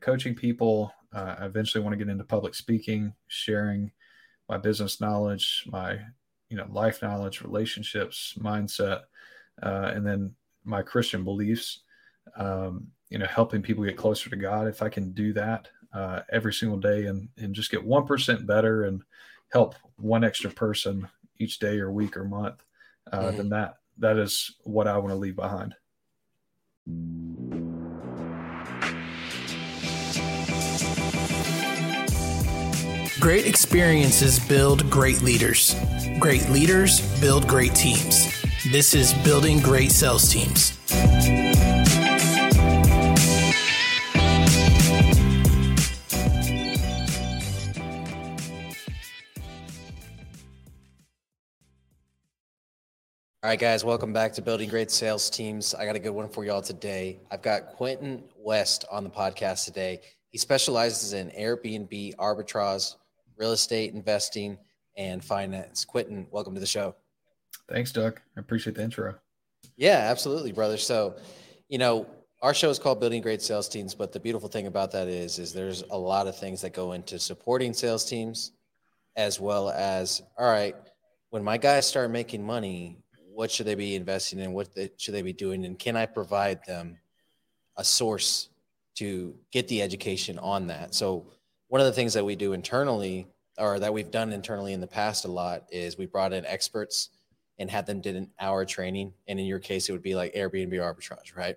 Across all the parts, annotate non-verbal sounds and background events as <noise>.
coaching people. Uh, I eventually want to get into public speaking, sharing my business knowledge, my you know life knowledge, relationships, mindset, uh, and then my Christian beliefs. Um, you know, helping people get closer to God. If I can do that uh, every single day and and just get one percent better and help one extra person each day or week or month, uh, mm-hmm. then that that is what I want to leave behind. Great experiences build great leaders. Great leaders build great teams. This is Building Great Sales Teams. All right, guys, welcome back to Building Great Sales Teams. I got a good one for y'all today. I've got Quentin West on the podcast today. He specializes in Airbnb arbitrage, real estate investing, and finance. Quentin, welcome to the show. Thanks, Doug. I appreciate the intro. Yeah, absolutely, brother. So, you know, our show is called Building Great Sales Teams, but the beautiful thing about that is, is there's a lot of things that go into supporting sales teams, as well as, all right, when my guys start making money, what should they be investing in? What they, should they be doing? And can I provide them a source to get the education on that? So one of the things that we do internally or that we've done internally in the past a lot is we brought in experts and had them did an hour training. And in your case, it would be like Airbnb arbitrage, right?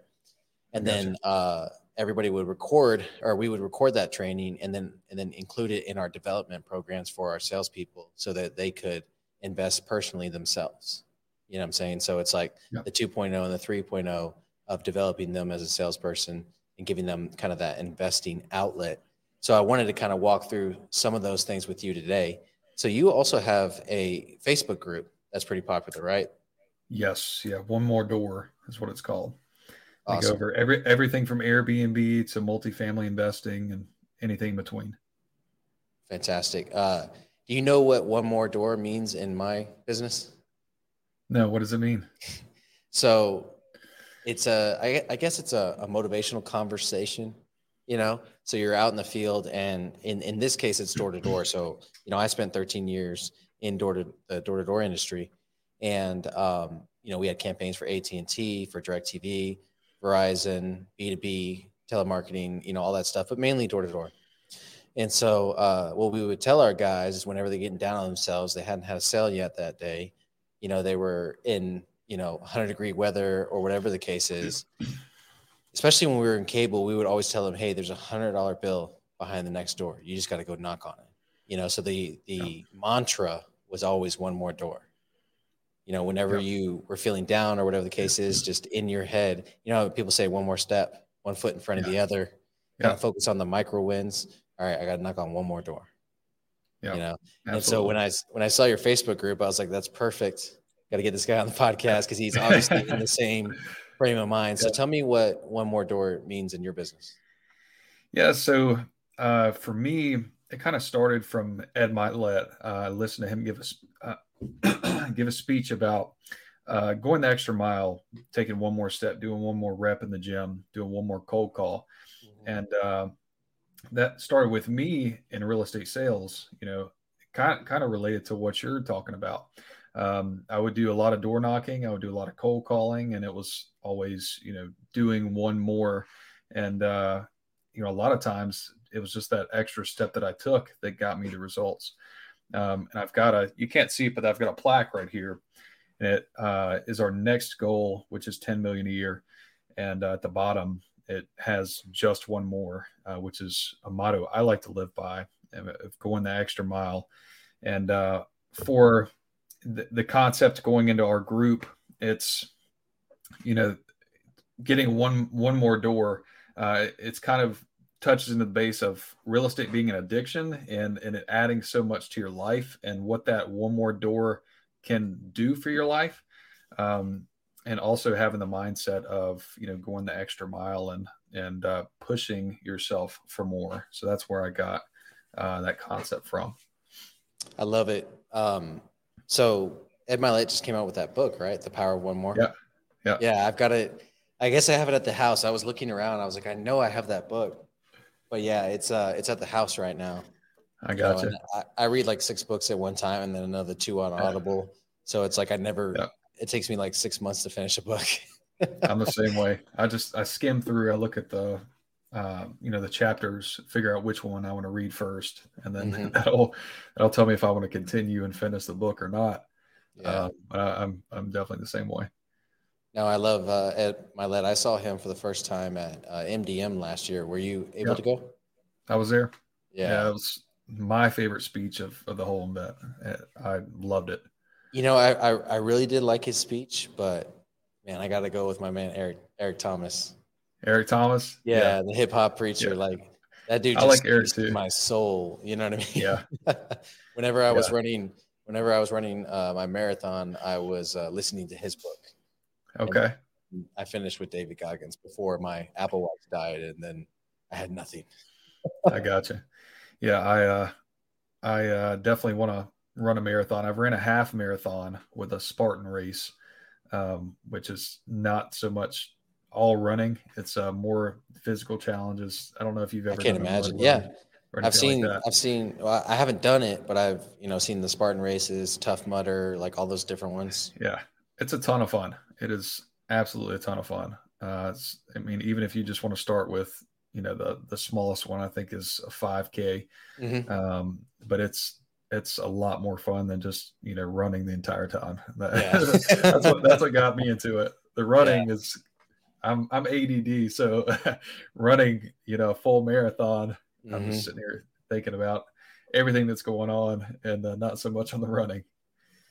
And gotcha. then uh, everybody would record, or we would record that training, and then and then include it in our development programs for our salespeople, so that they could invest personally themselves. You know what I'm saying? So it's like the 2.0 and the 3.0 of developing them as a salesperson and giving them kind of that investing outlet. So I wanted to kind of walk through some of those things with you today. So you also have a Facebook group that's pretty popular, right? Yes. Yeah. One more door is what it's called. Awesome. Go over every everything from Airbnb to multifamily investing and anything in between. Fantastic. Uh, do you know what one more door means in my business? No, what does it mean? <laughs> So it's a, I, I guess it's a, a motivational conversation, you know? So you're out in the field and in, in this case, it's door to door. So, you know, I spent 13 years in door to the door to door industry. And, um, you know, we had campaigns for AT&T, for DirecTV, Verizon, B2B, telemarketing, you know, all that stuff, but mainly door to door. And so, uh, what we would tell our guys is whenever they're getting down on themselves, they hadn't had a sale yet that day, you know, they were in, you know, 100 degree weather or whatever the case is. Especially when we were in cable, we would always tell them, "Hey, there's a hundred dollar bill behind the next door. You just got to go knock on it." You know, so the the yeah. mantra was always one more door. You know, whenever yeah. you were feeling down or whatever the case is, just in your head, you know, people say one more step, one foot in front yeah. of the other. Kind of focus on the micro wins. All right, I got to knock on one more door. Yeah. You know, Absolutely. and so when I when I saw your Facebook group, I was like, that's perfect. Got to get this guy on the podcast because he's obviously in the same frame of mind. So tell me what one more door means in your business. Yeah. So uh, for me, it kind of started from Ed Mylett. Uh, I listened to him give us uh, <clears throat> give a speech about uh, going the extra mile, taking one more step, doing one more rep in the gym, doing one more cold call, mm-hmm. and uh, that started with me in real estate sales. You know, kind kind of related to what you're talking about. Um, I would do a lot of door knocking. I would do a lot of cold calling, and it was always, you know, doing one more. And uh, you know, a lot of times it was just that extra step that I took that got me the results. Um, and I've got a, you can't see it, but I've got a plaque right here, and it uh, is our next goal, which is 10 million a year. And uh, at the bottom, it has just one more, uh, which is a motto I like to live by of going the extra mile. And uh, for the, concept going into our group, it's, you know, getting one one more door. Uh, it's kind of touches into the base of real estate being an addiction and and it adding so much to your life and what that one more door can do for your life. Um, and also having the mindset of you know going the extra mile and and uh, pushing yourself for more. So that's where I got uh, that concept from. I love it. Um, so Ed Mylett just came out with that book, right? The Power of One More. Yeah. Yeah. Yeah. I've got it. I guess I have it at the house. I was looking around. I was like, I know I have that book, but yeah, it's uh it's at the house right now. I got you. I, I, read like six books at one time and then another two on Audible. So it's like I never. Yeah. It takes me like six months to finish a book. I'm the same way. I just I skim through. I look at the, uh, you know, the chapters, figure out which one I want to read first, and then mm-hmm. <laughs> that'll that'll tell me if I want to continue and finish the book or not. Yeah. Uh, but I, I'm I'm definitely the same way. No, I love uh, Ed Mylett. I saw him for the first time at uh, MDM last year. Were you able yep. to go? I was there. Yeah. yeah, it was my favorite speech of, of the whole event. I loved it. You know, I, I, I really did like his speech, but man, I got to go with my man Eric Eric Thomas. Eric Thomas, yeah, yeah. the hip hop preacher. Yeah. Like that dude. I like Eric too. My soul, you know what I mean? Yeah. <laughs> whenever I was running, whenever I was running uh, my marathon, I was uh, listening to his book. Okay. I finished with David Goggins before my Apple Watch died, and then I had nothing. I gotcha. Yeah, I uh, I uh, definitely want to run a marathon. I've ran a half marathon with a Spartan race, um, which is not so much all running. It's uh, more physical challenges. I don't know if you've ever. I can't imagine. Yeah, I've seen. Like I've seen. Well, I haven't done it, but I've you know seen the Spartan races, Tough Mudder, like all those different ones. Yeah, it's a ton of fun. It is absolutely a ton of fun. Uh, I mean, even if you just want to start with, you know, the the smallest one, I think is a 5K. Mm-hmm. Um, but it's it's a lot more fun than just you know running the entire time. <laughs> yeah. that's what that's what got me into it. The running yeah. is, I'm I'm ADD, so <laughs> running, you know, a full marathon. Mm-hmm. I'm just mm-hmm. sitting here thinking about everything that's going on and uh, not so much on the running.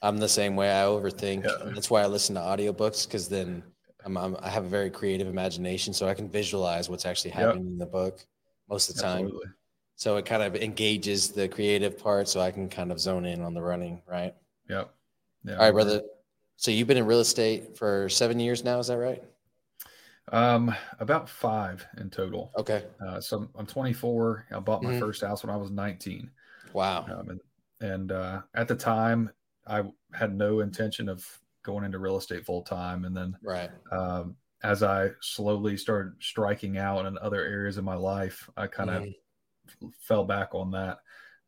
I'm the same way. I overthink. Yeah. That's why I listen to audiobooks because then I'm, I'm, i have a very creative imagination, so I can visualize what's actually happening yep. in the book most of the time. Absolutely. So it kind of engages the creative part, so I can kind of zone in on the running, right? Yep. Yeah. All right, brother. So you've been in real estate for seven years now, is that right? Um, about five in total. Okay. Uh, so I'm 24. I bought my mm-hmm. first house when I was 19. Wow. Um, and and uh, at the time, I had no intention of going into real estate full time. And then, right. Um, as I slowly started striking out in other areas of my life, I kind of mm-hmm. fell back on that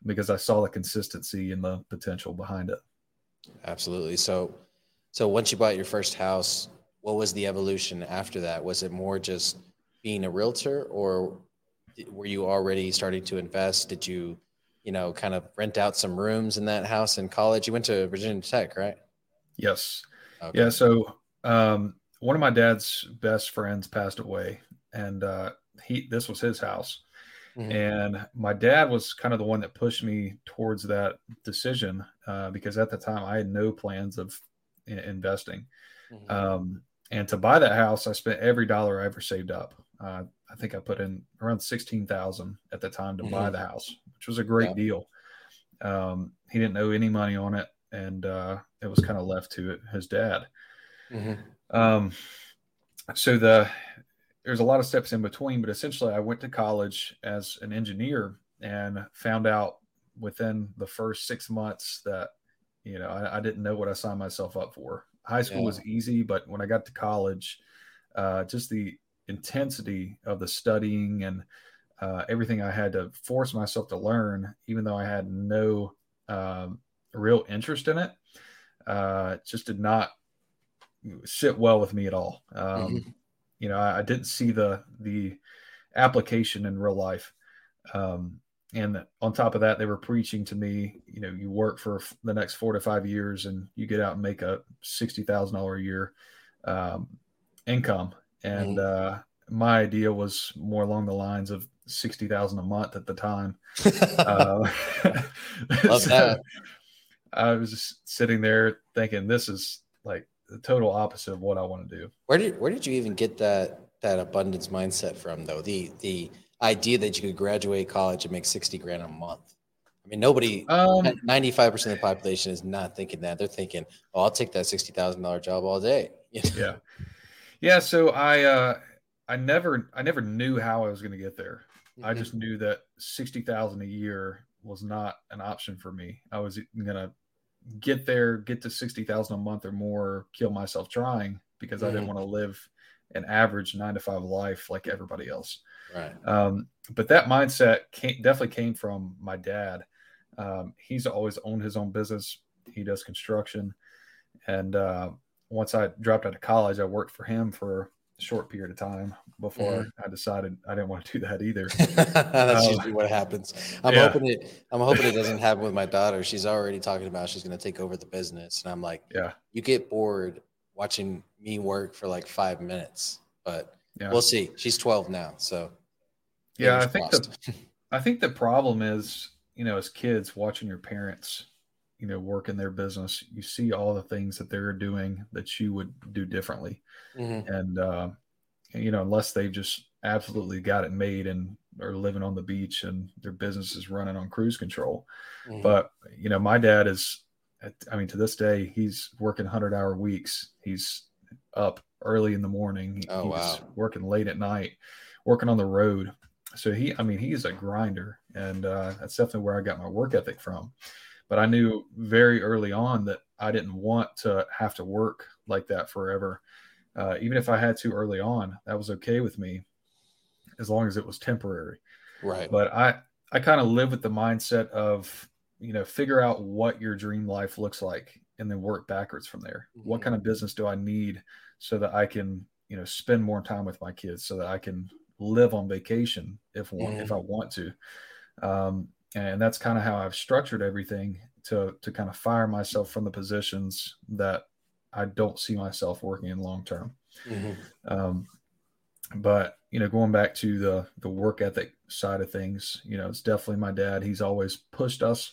because I saw the consistency and the potential behind it. Absolutely. So, so once you bought your first house, what was the evolution after that? Was it more just being a realtor, or were you already starting to invest? Did you you know, kind of rent out some rooms in that house in college. You went to Virginia Tech, right? Yes. Okay. Yeah. So um, one of my dad's best friends passed away, and uh, he this was his house. Mm-hmm. And my dad was kind of the one that pushed me towards that decision uh, because at the time I had no plans of investing. Mm-hmm. Um, and to buy that house, I spent every dollar I ever saved up. Uh, I think I put in around sixteen thousand at the time to mm-hmm. buy the house, which was a great yeah. deal. Um, he didn't owe any money on it, and uh, it was kind of left to it, his dad. Mm-hmm. Um, so the there's a lot of steps in between, but essentially, I went to college as an engineer and found out within the first six months that you know I, I didn't know what I signed myself up for. High school yeah. was easy, but when I got to college, uh, just the intensity of the studying and uh, everything I had to force myself to learn, even though I had no um, real interest in it, uh, just did not sit well with me at all. Um, mm-hmm. You know, I, I, didn't see the the application in real life. Um, and on top of that, they were preaching to me, you know, you work for the next four to five years and you get out and make a sixty thousand dollar a year um, income and mm-hmm. uh, my idea was more along the lines of sixty thousand a month at the time. <laughs> uh, <laughs> Love so that. I was just sitting there thinking, this is like the total opposite of what I want to do. Where did where did you even get that that abundance mindset from, though? The the idea that you could graduate college and make sixty grand a month. I mean, nobody, um, 95% of the population is not thinking that. They're thinking, oh, I'll take that $60,000 job all day. <laughs> yeah. Yeah, so I uh I never I never knew how I was going to get there. Mm-hmm. I just knew that 60,000 a year was not an option for me. I was going to get there, get to 60,000 a month or more, kill myself trying because mm-hmm. I didn't mm-hmm. want to live an average 9 to 5 life like everybody else. Right. Um but that mindset came, definitely came from my dad. Um, he's always owned his own business. He does construction, and uh, once I dropped out of college, I worked for him for a short period of time before mm-hmm. I decided I didn't want to do that either. <laughs> That's um, usually what happens. I'm yeah. hoping it. I'm hoping it doesn't happen with my daughter. She's already talking about she's going to take over the business, and I'm like, yeah, you get bored watching me work for like five minutes, but yeah. we'll see. She's 12 now, so yeah, I think the I think the problem is you know as kids watching your parents you know work in their business you see all the things that they're doing that you would do differently mm-hmm. and uh, you know unless they've just absolutely got it made and are living on the beach and their business is running on cruise control mm-hmm. but you know my dad is i mean to this day he's working 100 hour weeks he's up early in the morning oh, he's wow. working late at night working on the road so he i mean he's a grinder and uh, that's definitely where i got my work ethic from but I knew very early on that I didn't want to have to work like that forever. Uh, even if I had to early on, that was okay with me as long as it was temporary. Right. But I, I kind of live with the mindset of, you know, figure out what your dream life looks like and then work backwards from there. Mm-hmm. What kind of business do I need so that I can, you know, spend more time with my kids so that I can live on vacation if if I want to. Um, and that's kind of how I've structured everything to to kind of fire myself from the positions that I don't see myself working in long term. Mm-hmm. Um, but you know, going back to the the work ethic side of things, you know, it's definitely my dad. He's always pushed us.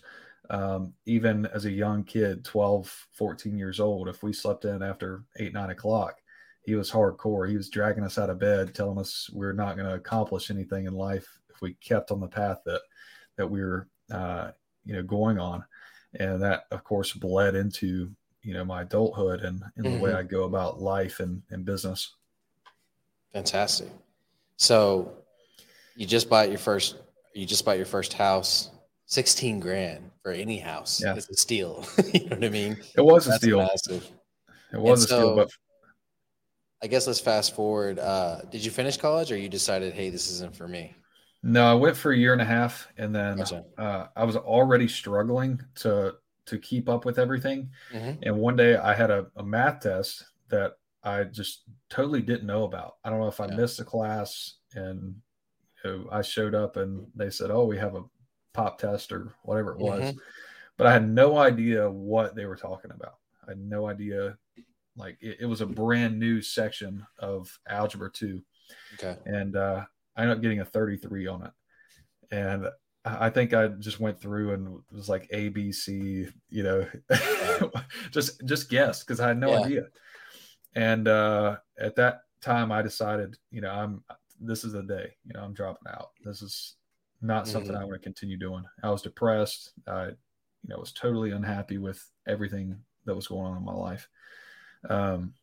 Um, even as a young kid, 12, 14 years old, if we slept in after eight, nine o'clock, he was hardcore. He was dragging us out of bed, telling us we're not going to accomplish anything in life if we kept on the path that that we were uh, you know going on and that of course bled into you know my adulthood and, and mm-hmm. the way mm-hmm. i go about life and, and business fantastic so you just bought your first you just bought your first house 16 grand for any house yeah. it's a steal <laughs> you know what i mean it was That's a steal massive. it was and a so, steal but i guess let's fast forward uh, did you finish college or you decided hey this isn't for me no, I went for a year and a half, and then gotcha. uh, I was already struggling to to keep up with everything. Mm-hmm. And one day I had a, a, math test that I just totally didn't know about. I don't know if I yeah. missed a class, and you know, I showed up and they said, "Oh, we have a pop test or whatever it was," mm-hmm. but I had no idea what they were talking about. I had no idea. Like it, it was a brand new section of algebra two. Okay. And uh, I ended up getting a 33 on it. And I think I just went through and was like A, B, C, you know, <laughs> just just guessed because I had no yeah. idea. And uh, at that time, I decided, you know, I'm this is the day. You know, I'm dropping out. This is not something mm-hmm. I want to continue doing. I was depressed. I, you know, was totally unhappy with everything that was going on in my life. Um,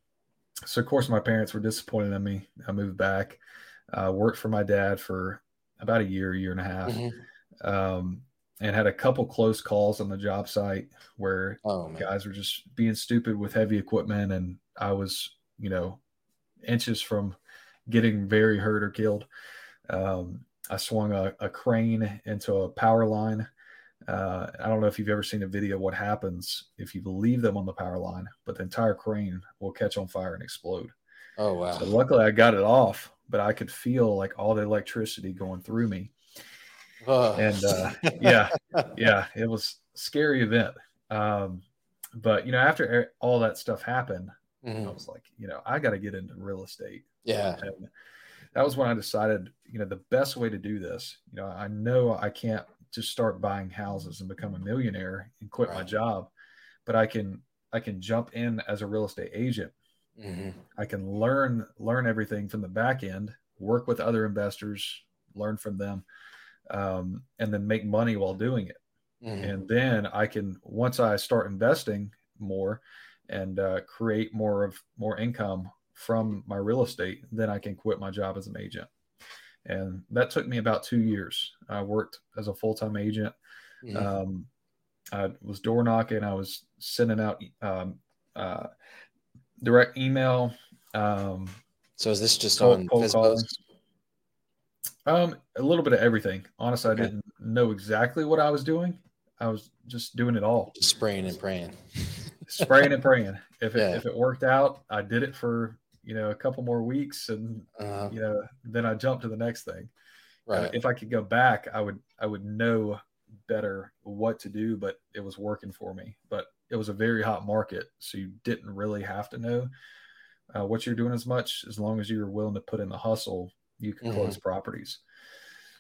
so of course, my parents were disappointed in me. I moved back. Uh, worked for my dad for about a year, year and a half, mm-hmm. um, and had a couple close calls on the job site where oh, guys were just being stupid with heavy equipment, and I was, you know, inches from getting very hurt or killed. Um, I swung a, a, crane into a power line. Uh, I don't know if you've ever seen a video of what happens if you leave them on the power line, but the entire crane will catch on fire and explode. Oh wow! So luckily, I got it off, but I could feel like all the electricity going through me. Oh. And uh, yeah, yeah, it was scary event. Um, but you know, after all that stuff happened, mm-hmm. I was like, you know, I got to get into real estate. Yeah. And that was when I decided, you know, the best way to do this, you know, I know I can't just start buying houses and become a millionaire and quit right. my job, but I can, I can jump in as a real estate agent Mm-hmm. I can learn learn everything from the back end, work with other investors, learn from them, um, and then make money while doing it. Mm-hmm. And then I can once I start investing more and uh, create more of more income from my real estate, then I can quit my job as an agent. And that took me about two years. I worked as a full time agent. Mm-hmm. Um, I was door knocking. I was sending out um, uh, direct email. Um, so is this just cold, on cold Um, a little bit of everything. Honestly, Okay. I didn't know exactly what I was doing. I was just doing it all, Just spraying and praying. spraying and praying. If it <laughs> Yeah. if it worked out, I did it for you know a couple more weeks, and Uh, you know then I jump to the next thing. Uh, if I could go back, I would I would know better what to do, but it was working for me. But it was a very hot market, so you didn't really have to know uh, what you're doing as much as long as you were willing to put in the hustle. You could Mhm. close properties.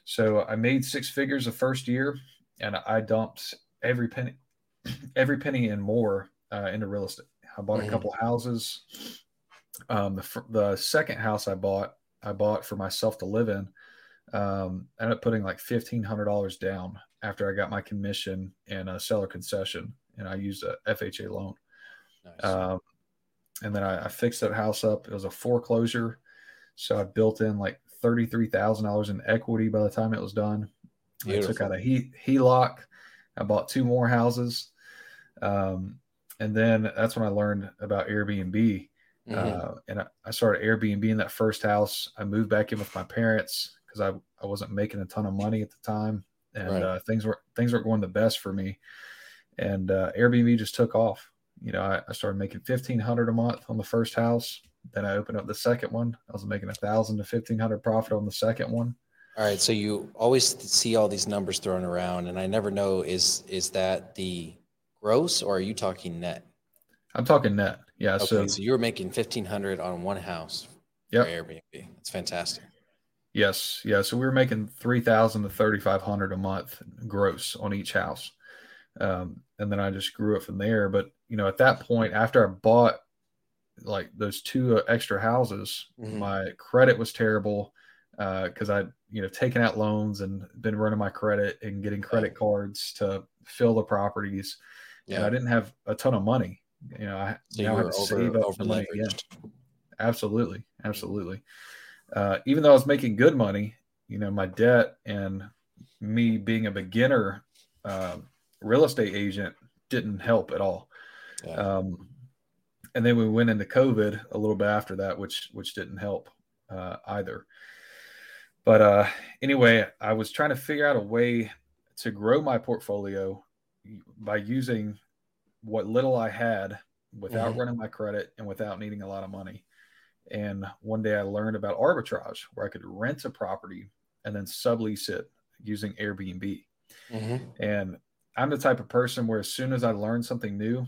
So I made six figures the first year, and I dumped every penny, <clears throat> every penny and more uh, into real estate. I bought Mhm. a couple houses. Um, the the second house I bought, I bought for myself to live in. Um, I ended up putting like fifteen hundred dollars down after I got my commission and a seller concession, and I used a FHA loan. Nice. Um, and then I, I fixed that house up. It was a foreclosure, so I built in like thirty three thousand dollars in equity by the time it was done. I took out a he HELOC. I bought two more houses, um, and then that's when I learned about Airbnb. Mhm. Uh, and I, I started Airbnb in that first house. I moved back in with my parents because I, I wasn't making a ton of money at the time, and Right. uh, things were things weren't going the best for me. And uh, Airbnb just took off. You know, I, I started making fifteen hundred a month on the first house. Then I opened up the second one. I was making a thousand to fifteen hundred profit on the second one. All right. So you always see all these numbers thrown around, and I never know is is that the gross or are you talking net? I'm talking net. Yeah. Okay, so so, you were making fifteen hundred on one house Yep. for Airbnb. That's fantastic. Yes, yeah. So we were making three thousand to thirty five hundred a month gross on each house, um, and then I just grew it from there. But you know, at that point, after I bought like those two uh, extra houses, Mhm. my credit was terrible because I'd you know taken out loans and been running my credit and getting credit cards to fill the properties, and I didn't have a ton of money. You know, I So now had to over save up money again. Absolutely, absolutely. Uh, even though I was making good money, you know, my debt and me being a beginner uh, real estate agent didn't help at all. Yeah. Um, and then we went into COVID a little bit after that, which which didn't help uh, either. But uh, anyway, I was trying to figure out a way to grow my portfolio by using what little I had without Mhm. running my credit and without needing a lot of money. And one day I learned about arbitrage, where I could rent a property and then sublease it using Airbnb. Mhm. And I'm the type of person where as soon as I learn something new,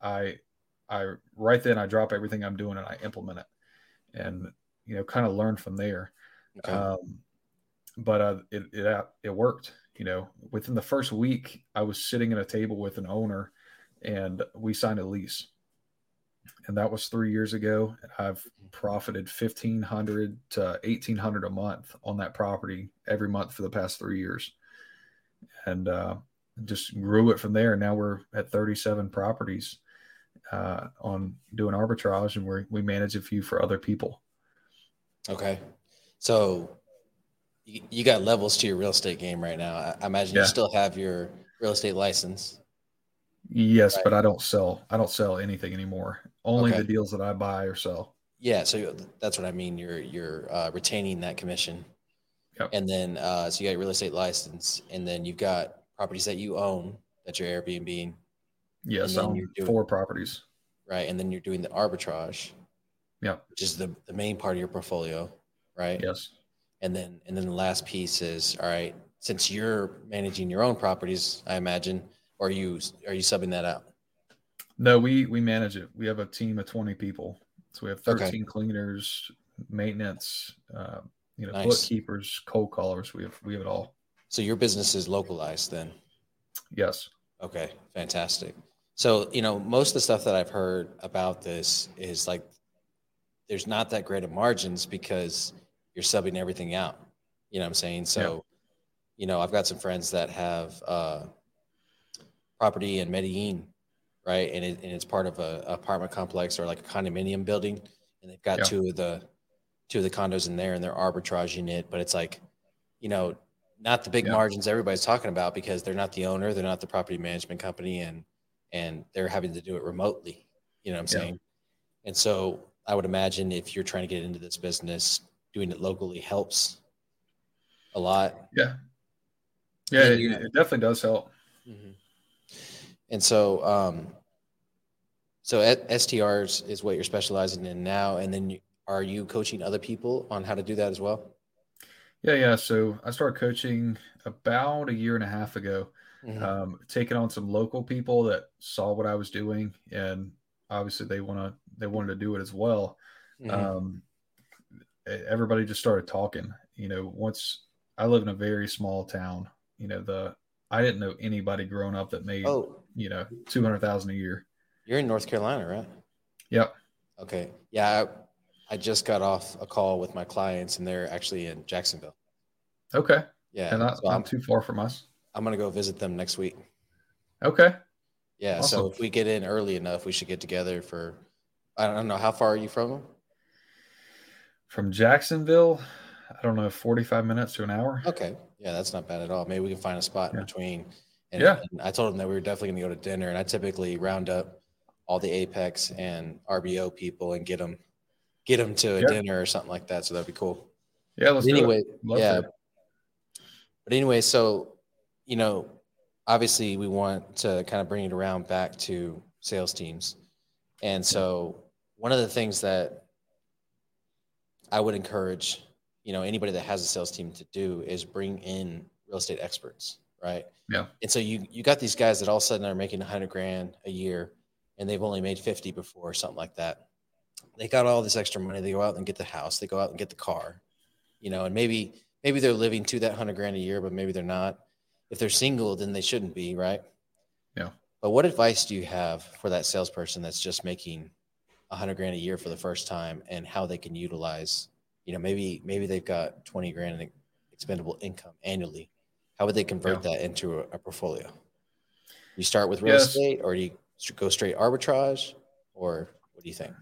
I I right then I drop everything I'm doing and I implement it, and you know kind of learn from there. Okay. Um, but uh, it it it worked. You know, within the first week, I was sitting at a table with an owner, and we signed a lease. And that was three years ago. And I've profited fifteen hundred to eighteen hundred a month on that property every month for the past three years, and uh, just grew it from there. Now we're at thirty-seven properties uh, on doing arbitrage, and we we manage a few for other people. Okay. So you, you got levels to your real estate game right now. I, I imagine Yeah. you still have your real estate license. Yes, Right. but I don't sell. I don't sell anything anymore. Only Okay. the deals that I buy or sell. Yeah, so that's what I mean. You're you're uh, retaining that commission, Yep. and then uh, so you got your real estate license, and then you've got properties that you own that you're Airbnb, Yes, And I then own doing- four properties. right? And then you're doing the arbitrage, Yeah, which is the, the main part of your portfolio, right? Yes. And then and then the last piece is all right. Since you're managing your own properties, I imagine, or are you are you subbing that out? No, we we manage it. We have a team of twenty people. So we have Okay. thirteen cleaners, maintenance, uh, you know, Nice. bookkeepers, cold callers. We have we have it all. So your business is localized then. Yes. Okay, fantastic. So, you know, most of the stuff that I've heard about this is like there's not that great of margins because you're subbing everything out. You know what I'm saying? So, you know, I've got some friends that have uh, property in Medellin, right? And, it, and it's part of a, apartment complex or like a condominium building, and they've got Yeah. two of the two of the condos in there, and they're arbitraging it. But it's like, you know, not the big Yeah. margins everybody's talking about because they're not the owner, they're not the property management company, and and they're having to do it remotely. You know what I'm Yeah. saying? And so I would imagine if you're trying to get into this business, doing it locally helps. a lot. Yeah. Yeah, it, it, definitely does help. Mm-hmm. And so, um, so STRs is what you're specializing in now, and then you, are you coaching other people on how to do that as well? Yeah, yeah. So I started coaching about a year and a half ago, mm-hmm. um, taking on some local people that saw what I was doing, and obviously they want to they wanted to do it as well. Mm-hmm. Um, everybody just started talking. You know, once I live in a very small town, you know the I didn't know anybody growing up that made oh. you know two hundred thousand a year. You're in North Carolina, right? Yep. Okay. Yeah, I, I just got off a call with my clients, and they're actually in Jacksonville. Okay. Yeah, and not, so not too far from us. I'm gonna go visit them next week. Okay. Yeah. Awesome. So if we get in early enough, we should get together for. I don't know how far are you from them. From Jacksonville, I don't know, 45 minutes to an hour. Okay. Yeah, that's not bad at all. Maybe we can find a spot in between. And, yeah. And I told them that we were definitely going to go to dinner, and I typically round up all the Apex and RBO people and get them get them to a yeah. dinner or something like that. So that'd be cool. Yeah. Let's anyway. yeah. But anyway, so you know, obviously we want to kind of bring it around back to sales teams, and so one of the things that I would encourage you know anybody that has a sales team to do is bring in real estate experts right? Yeah. And so you you got these guys that all of a sudden are making 100 grand a year and they've only made 50 before or something like that. They got all this extra money they go out and get the house they go out and get the car you know and maybe maybe they're living to that 100 grand a year but maybe they're not. If they're single then they shouldn't be right? Yeah. But what advice do you have for that salesperson that's just making 100 grand a year for the first time and how they can utilize you know, maybe maybe they've got 20 grand in expendable income annually. How would they convert yeah. that into a, a, portfolio? You start with real yes. estate or do you go straight arbitrage or what do you think?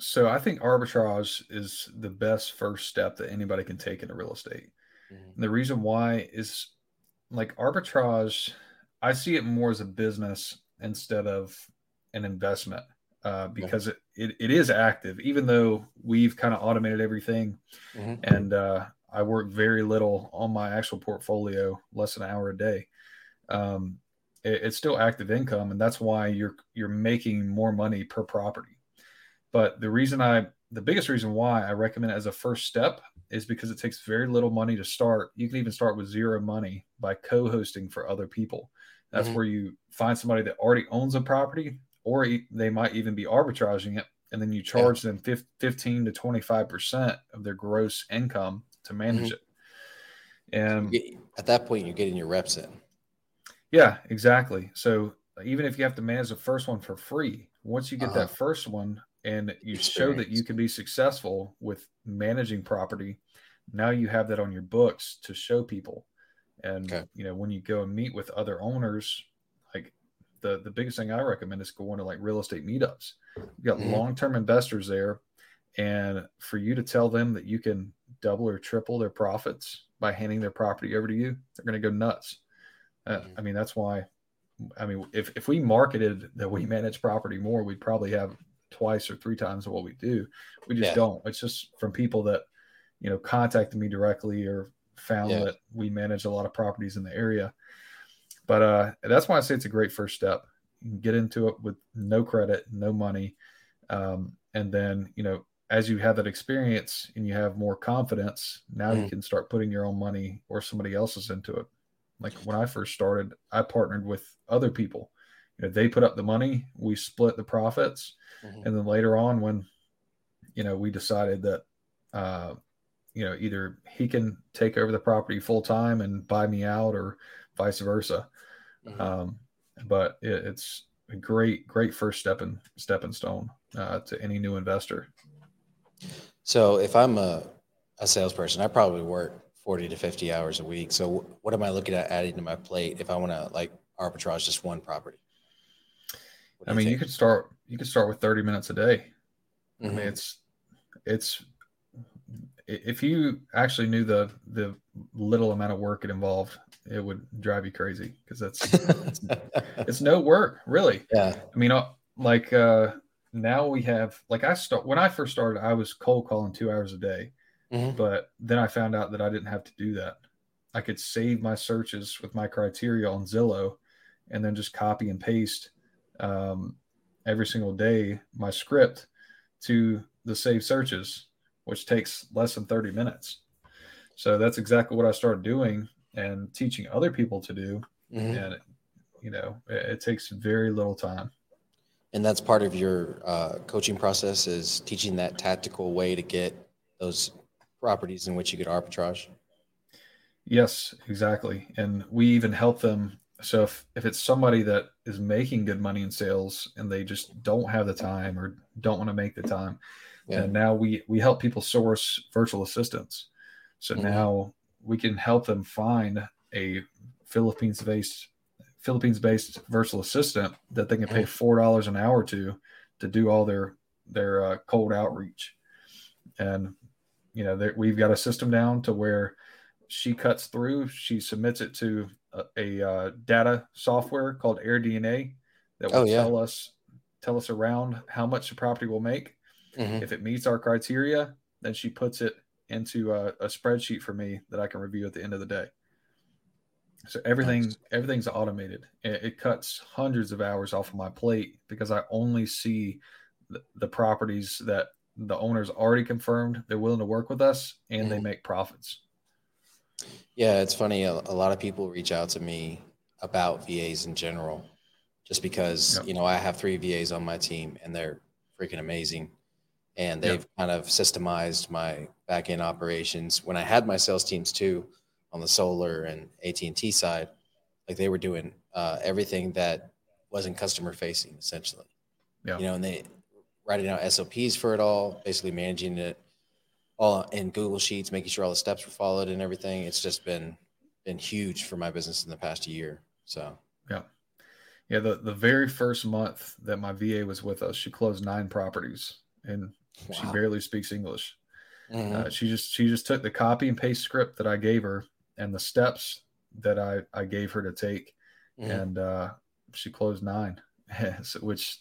So I think arbitrage is the best first step that anybody can take into real estate. Mm-hmm. the reason why is like arbitrage, I see it more as a business instead of an investment uh, because yeah. it, it, it is active, even though we've kind of automated everything. Mm-hmm. And uh, I work very little on my actual portfolio, less than an hour a day. Um, it, it's still active income, and that's why you're you're making more money per property. But the reason I the biggest reason why I recommend it as a first step is because it takes very little money to start. You can even start with zero money by co-hosting for other people. That's mm-hmm. where you find somebody that already owns a property or they might even be arbitraging it and then you charge yeah. them 15 to 25% of their gross income to manage mm-hmm. it and at that point you're getting your reps in yeah exactly so even if you have to manage the first one for free once you get uh-huh. that first one and you Experience. show that you can be successful with managing property now you have that on your books to show people and okay. you know when you go and meet with other owners the the biggest thing I recommend is going to like real estate meetups. You got mm-hmm. long term investors there, and for you to tell them that you can double or triple their profits by handing their property over to you, they're going to go nuts. Uh, mm-hmm. I mean, that's why. I mean, if if we marketed that we manage property more, we'd probably have twice or three times what we do. We just yeah. don't. It's just from people that you know contacted me directly or found yeah. that we manage a lot of properties in the area but uh, that's why I say it's a great first step. You can get into it with no credit, no money, um, and then you know as you have that experience and you have more confidence, now mm. you can start putting your own money or somebody else's into it. Like when I first started, I partnered with other people. You know, they put up the money, we split the profits, mm-hmm. and then later on, when you know we decided that uh, you know either he can take over the property full time and buy me out, or vice versa. Mm-hmm. Um, but it, it's a great, great first stepping stepping stone uh, to any new investor. So if I'm a, a salesperson, I probably work 40 to 50 hours a week. So what am I looking at adding to my plate if I want to like arbitrage just one property? I mean, you, you could start you could start with 30 minutes a day. Mm-hmm. I mean, mm-hmm. it's it's if you actually knew the the little amount of work it involved, it would drive you crazy because that's it's, <laughs> it's, no work really. Yeah. I mean, uh, like uh, now we have like I start when I first started, I was cold calling two hours a day, mm-hmm. but then I found out that I didn't have to do that. I could save my searches with my criteria on Zillow and then just copy and paste um, every single day my script to the save searches, which takes less than 30 minutes. So that's exactly what I started doing and teaching other people to do. Mm-hmm. And, you know, it, it, takes very little time. And that's part of your uh, coaching process is teaching that tactical way to get those properties in which you get arbitrage. Yes, exactly. And we even help them. So if, if it's somebody that is making good money in sales and they just don't have the time or don't want to make the time, yeah. and now we we help people source virtual assistants. So mm-hmm. now we can help them find a Philippines based Philippines based virtual assistant that they can pay four dollars an hour to to do all their their uh, cold outreach. And you know we've got a system down to where she cuts through. She submits it to a, a uh, data software called AirDNA that will oh, yeah. tell us tell us around how much the property will make. Mm-hmm. If it meets our criteria, then she puts it into a, a, spreadsheet for me that I can review at the end of the day. So everything nice. everything's automated. It, it, cuts hundreds of hours off of my plate because I only see the, the properties that the owners already confirmed they're willing to work with us and mm-hmm. they make profits. Yeah, it's funny. A, a, lot of people reach out to me about VAs in general, just because yep. you know I have three VAs on my team and they're freaking amazing, and they've yep. kind of systemized my back end operations. When I had my sales teams too, on the solar and AT and T side, like they were doing uh, everything that wasn't customer facing essentially. Yeah. You know, and they writing out SOPs for it all, basically managing it all in Google Sheets, making sure all the steps were followed and everything. It's just been been huge for my business in the past year. So yeah, yeah. The the very first month that my VA was with us, she closed nine properties, and wow. she barely speaks English. Mm-hmm. Uh, she just she just took the copy and paste script that I gave her and the steps that I I gave her to take, mm-hmm. and uh, she closed nine, <laughs> which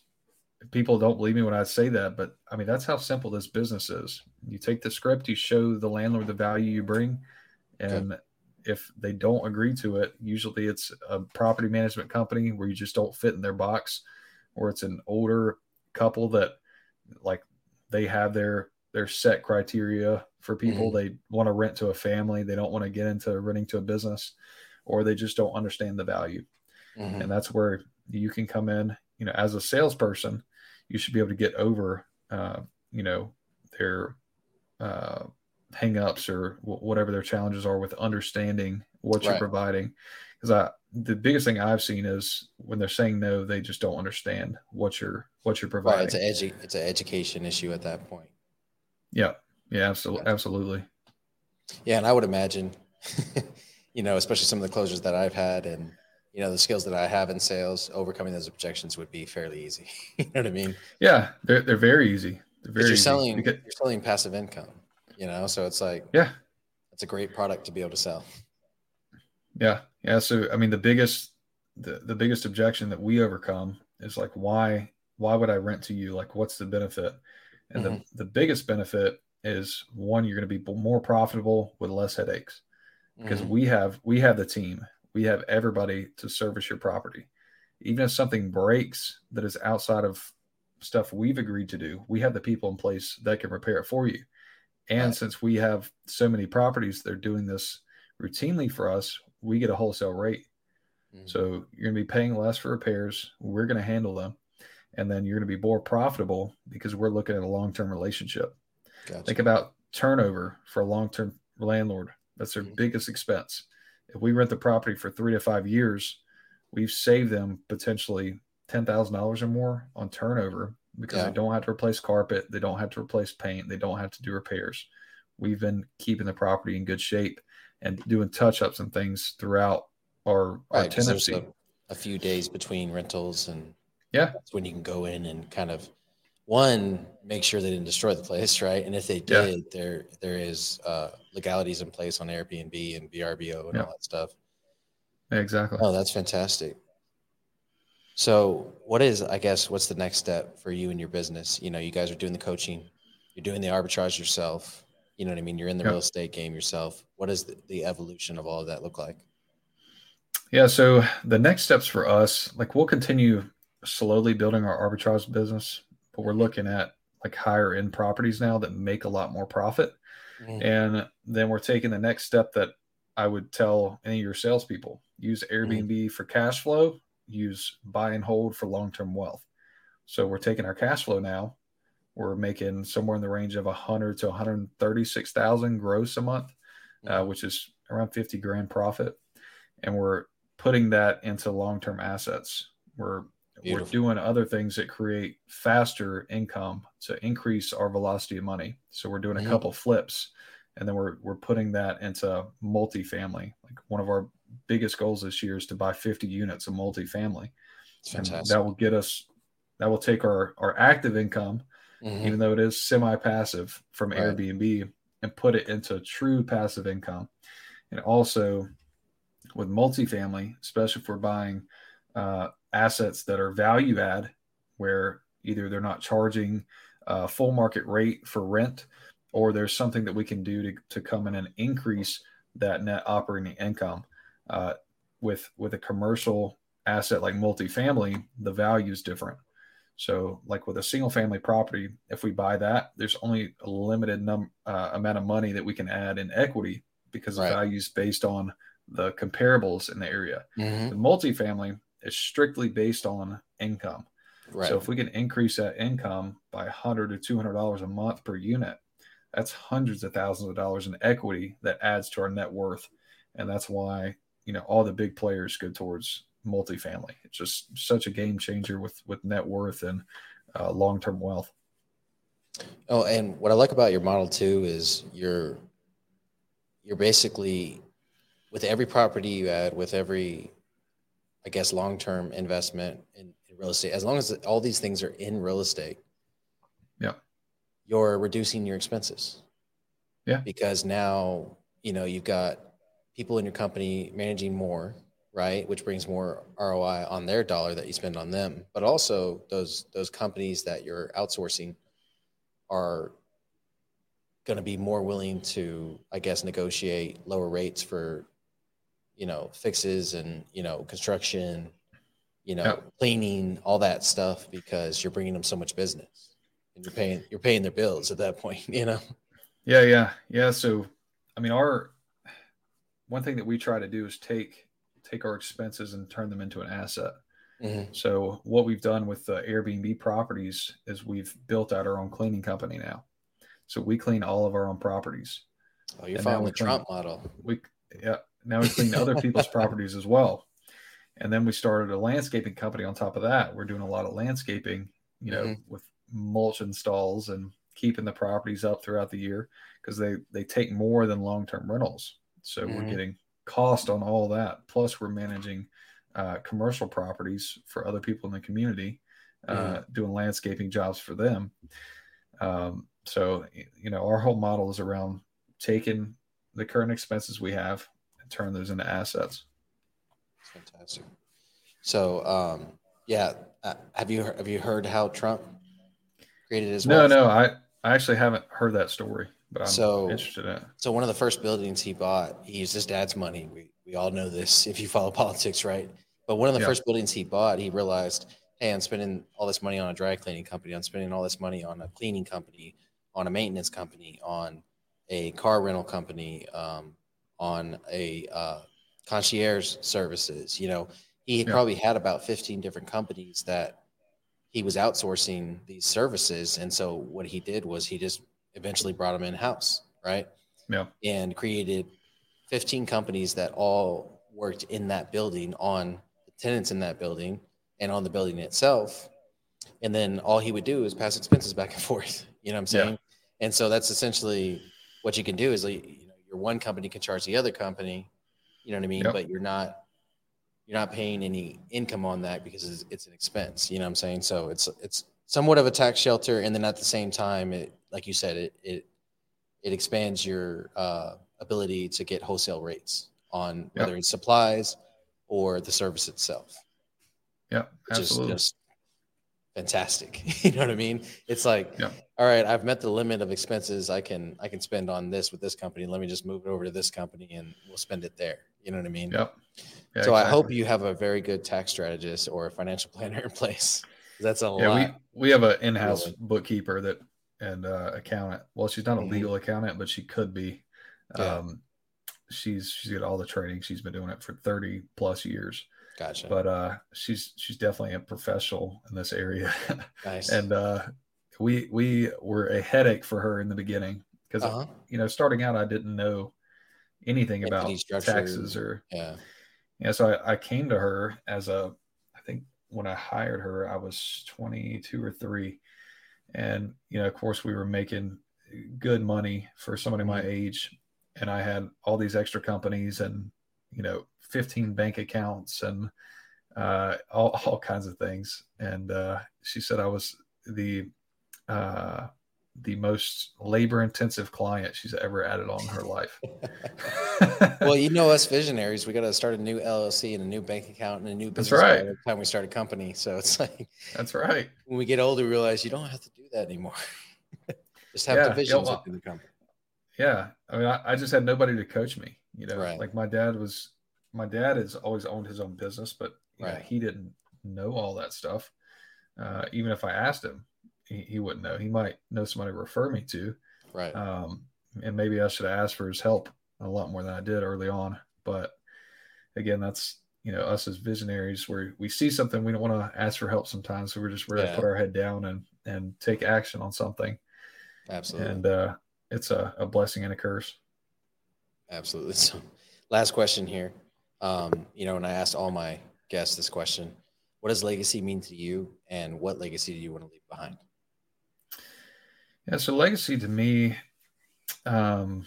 people don't believe me when I say that, but I mean that's how simple this business is. You take the script, you show the landlord the value you bring, and if they don't agree to it, usually it's a property management company where you just don't fit in their box, or it's an older couple that like they have their their set criteria for people. Mm-hmm. They want to rent to a family, they don't want to get into renting to a business, or they just don't understand the value. Mm-hmm. And that's where you can come in you know, as a salesperson, you should be able to get over, uh, you know, their uh, hangups or w- whatever their challenges are with understanding what right. you're providing. Because I, the biggest thing I've seen is when they're saying no, they just don't understand what you're what you're providing. Right. It's an edu- it's an education issue at that point. Yeah. Yeah. Absolutely. Yeah. Absolutely. Yeah, and I would imagine, <laughs> you know, especially some of the closures that I've had, and you know the skills that I have in sales, overcoming those objections would be fairly easy. <laughs> you know what I mean? Yeah, they're they're very easy. They're very you're easy. selling because, you're selling passive income. You know, so it's like yeah, it's a great product to be able to sell. Yeah, yeah. So I mean, the biggest the, the biggest objection that we overcome is like why why would I rent to you? Like, what's the benefit? And mm-hmm. the the biggest benefit is one, you're going to be more profitable with less headaches because mm-hmm. we have we have the team we have everybody to service your property. Even if something breaks that is outside of stuff we've agreed to do, we have the people in place that can repair it for you. And right. since we have so many properties they're doing this routinely for us, we get a wholesale rate. Mm-hmm. So you're going to be paying less for repairs. We're going to handle them. And then you're going to be more profitable because we're looking at a long term relationship. Gotcha. Think about turnover for a long term landlord. That's their mm-hmm. biggest expense if we rent the property for three to five years, we've saved them potentially ten thousand dollars or more on turnover because yeah. they don't have to replace carpet, they don't have to replace paint, they don't have to do repairs. We've been keeping the property in good shape and doing touch ups and things throughout our, right, our tenancy. A, a, few days between rentals and yeah, that's when you can go in and kind of one make sure they didn't destroy the place, <laughs> right? And if they did, yeah. there there is uh, legalities in place on Airbnb and VRBO and yeah. all that stuff. exactly. Oh, that's fantastic. So, what is, I guess, what's the next step for you and your business? You know, you guys are doing the coaching, you're doing the arbitrage yourself. You know what I mean? You're in the real estate game yourself. What does the, the evolution of all of that look like? Yeah, so the next steps for us, like we'll continue slowly building our arbitrage business, but we're looking at like higher end properties now that make a lot more profit. Mhm. And then we're taking the next step that I would tell any of your salespeople use Airbnb for cash flow, use buy and hold for long term wealth. So we're taking our cash flow now. We're making somewhere in the range of 100 to 136,000 gross a month, uh, which is around 50 grand profit. And we're putting that into long term assets. We're we're doing other things that create faster income to increase our velocity of money. So we're doing a couple flips, and then we're we're putting that into multifamily. Like one of our biggest goals this year is to buy 50 units of multifamily. It's And that will get us that will take our our active income, Mhm. even though it is semi-passive from Right. Airbnb, and put it into true passive income. And also with multifamily, especially if we're buying uh, assets that are value add, where either they're not charging uh, full market rate for rent, or there's something that we can do to, to come in and increase that net operating income. Uh, with with a commercial asset like multifamily, the value is different. So, like with a single family property, if we buy that, there's only a limited num- uh, amount of money that we can add in equity because Right. the value is based on the comparables in the area. Mhm. The multifamily is strictly based on income. Right. So if we can increase that income by 100 to 200 dollars a month per unit, that's hundreds of thousands of dollars in equity that adds to our net worth, and that's why you know all the big players go towards multifamily. It's just such a game changer with with net worth and uh, long term wealth. Oh, and what I like about your model too is you're you're basically with every property you add, with every I guess long term investment in, in real estate, as long as all these things are in real estate, Yeah. you're reducing your expenses. Yeah. Because now, you know, you've got people in your company managing more, right? Which brings more ROI on their dollar that you spend on them. But also those those companies that you're outsourcing are going to be more willing to, I guess, negotiate lower rates for, you know, fixes and you know construction, you know, Yeah. cleaning, all that stuff because you're bringing them so much business, and you're paying you're paying their bills at that point. <laughs> You know. Yeah, yeah, yeah. So, I mean, our one thing that we try to do is take take our expenses and turn them into an asset. Mhm. So what we've done with the Airbnb properties is we've built out our own cleaning company now. So we clean all of our own properties. Oh, you're And following the Trump model. We yeah, now we clean other people's <laughs> properties as well. And then we started a landscaping company on top of that. We're doing a lot of landscaping, you know, Mhm. with mulch installs and keeping the properties up throughout the year because they they take more than long-term rentals. So we're Mhm. getting cost on all that. Plus we're managing uh, commercial properties for other people in the community, uh, doing landscaping jobs for them. Um, so you know, our whole model is around taking the current expenses we have and turn those into assets. Fantastic. So, um, yeah, uh, have you have you heard how Trump created his No, wealth? no, I I actually haven't heard that story, but I'm So- interested in it. So one of the first buildings he bought, he used his dad's money. We we all know this <laughs> if you follow politics, right? But one of the Yeah. first buildings he bought, he realized, hey, I'm spending all this money on a dry cleaning company. I'm spending all this money on a cleaning company, on a maintenance company, on a car rental company, um, on a uh, concierge services. You know, he Yeah. probably had about 15 different companies that he was outsourcing these services. And so what he did was he just eventually brought them in house, right? Yeah. And created 15 companies that all worked in that building on the tenants in that building and on the building itself. And then all he would do is pass expenses back and forth. <laughs> You know what I'm Yeah. saying? And so that's essentially what you can do is like, your one company can charge the other company, you know what I mean? Yep. But you're not you're not paying any income on that because it's, it's an expense. You know what I'm saying? So it's it's somewhat of a tax shelter, and then at the same time, it like you said, it it it expands your uh, ability to get wholesale rates on Yep. whether it's supplies or the service itself, Yeah, which is just fantastic. <laughs> you know what I mean? It's like Yeah. All right, I've met the limit of expenses I can I can spend on this with this company. Let me just move it over to this company and we'll spend it there. You know what I mean? Yep. Yeah, so exactly. I hope you have a very good tax strategist or a financial <laughs> planner in place. That's a yeah, lot. We, we have an in-house really. bookkeeper that and uh, accountant. Well, she's not a mm-hmm. legal accountant, but she could be. Yeah. Um, she's she's got all the training. She's been doing it for 30 plus years. Gotcha. But uh, she's she's definitely a professional in this area. <laughs> Nice. and uh, we we were a headache for her in the beginning because uh-huh. you know starting out I didn't know anything about taxes or yeah. Yeah so I, I came to her as a I think when I hired her I was 22 or 3 and you know of course we were making good money for somebody my mm-hmm. age. And I had all these extra companies and you know 15 bank accounts and uh, all, all kinds of things. And uh, she said I was the uh, the most labor intensive client she's ever added on in her life. <laughs> well, you know us visionaries, we got to start a new LLC and a new bank account and a new business That's right. every time we start a company. So it's <laughs> like That's right. When we get older, we realize you don't have to do that anymore. <laughs> just have yeah, divisions yeah, well, the company. Yeah. I mean, I, I, just had nobody to coach me. You know, right. like my dad was my dad has always owned his own business, but right. know, he didn't know all that stuff. Uh, even if I asked him, he, he wouldn't know. He might know somebody to refer me to. Right. Um, and maybe I should have asked for his help a lot more than I did early on. But again, that's you know us as visionaries where we see something we don't want to ask for help sometimes, so we're just ready yeah. to put our head down and and take action on something. Absolutely. And uh, it's a, a blessing and a curse. Absolutely. <laughs> So, last question here. Um, you know, and I asked all my guests this question: What does legacy mean to you, and what legacy do you want to leave behind? Yeah, so legacy to me, um,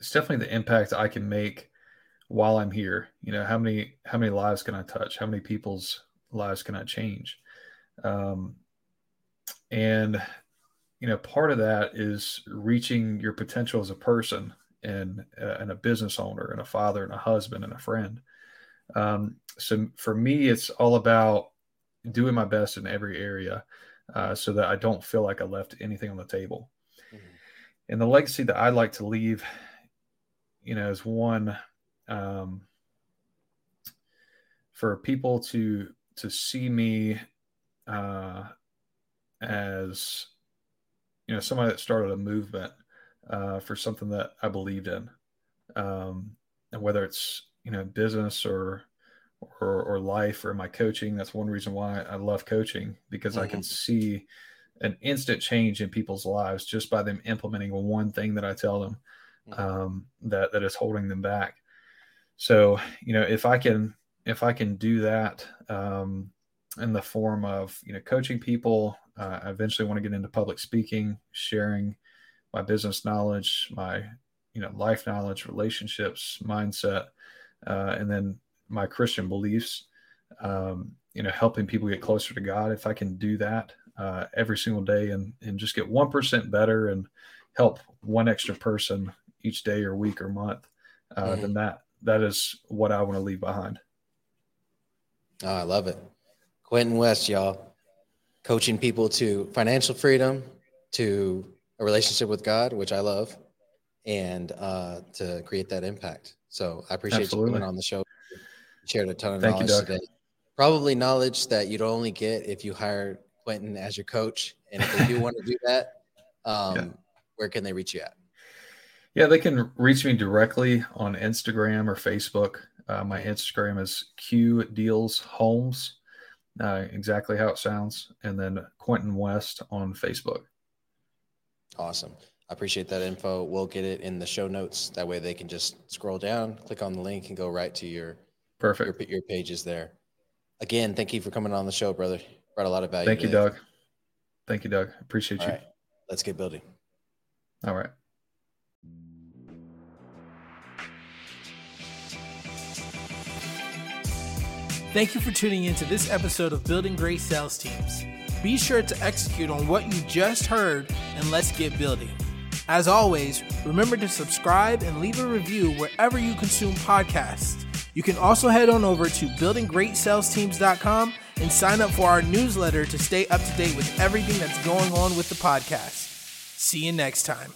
it's definitely the impact I can make while I'm here. You know, how many how many lives can I touch? How many people's lives can I change? Um, and you know, part of that is reaching your potential as a person and uh, and a business owner and a father and a husband and a friend. Um, so for me, it's all about doing my best in every area uh, so that I don't feel like I left anything on the table. Mm-hmm. And the legacy that I'd like to leave, you know, is one um, for people to to see me uh, as you know somebody that started a movement uh, for something that I believed in, um, and whether it's you know business or or, or life or my coaching. That's one reason why I love coaching because mm-hmm. I can mm-hmm. see an instant change in people's lives just by them implementing one thing that I tell them mm-hmm. um, that that is holding them back. So you know if I can if I can do that um, in the form of you know coaching people, uh, I eventually want to get into public speaking, sharing my business knowledge, my you know life knowledge, relationships, mindset, uh, and then my Christian beliefs, um, you know, helping people get closer to God. If I can do that uh, every single day and, and just get 1% better and help one extra person each day or week or month, uh, mm-hmm. then that, that is what I want to leave behind. Oh, I love it. Quentin West, y'all, coaching people to financial freedom, to a relationship with God, which I love, and uh, to create that impact. So I appreciate Absolutely. you coming on the show shared a ton of Thank knowledge you, today. Probably knowledge that you'd only get if you hire Quentin as your coach. And if they do want to do that, <laughs> um, yeah. where can they reach you at? Yeah, they can reach me directly on Instagram or Facebook. Uh, my Instagram is Q Deals Homes, uh, exactly how it sounds, and then Quentin West on Facebook. Awesome. I appreciate that info. We'll get it in the show notes. That way they can just scroll down, click on the link, and go right to your Perfect. Your, your page is there. Again, thank you for coming on the show, brother. Brought a lot of value. Thank today. you, Doug. Thank you, Doug. Appreciate All you. Right. Let's get building. All right. Thank you for tuning in to this episode of Building Great Sales Teams. Be sure to execute on what you just heard and let's get building. As always, remember to subscribe and leave a review wherever you consume podcasts. You can also head on over to buildinggreatsalesteams.com and sign up for our newsletter to stay up to date with everything that's going on with the podcast. See you next time.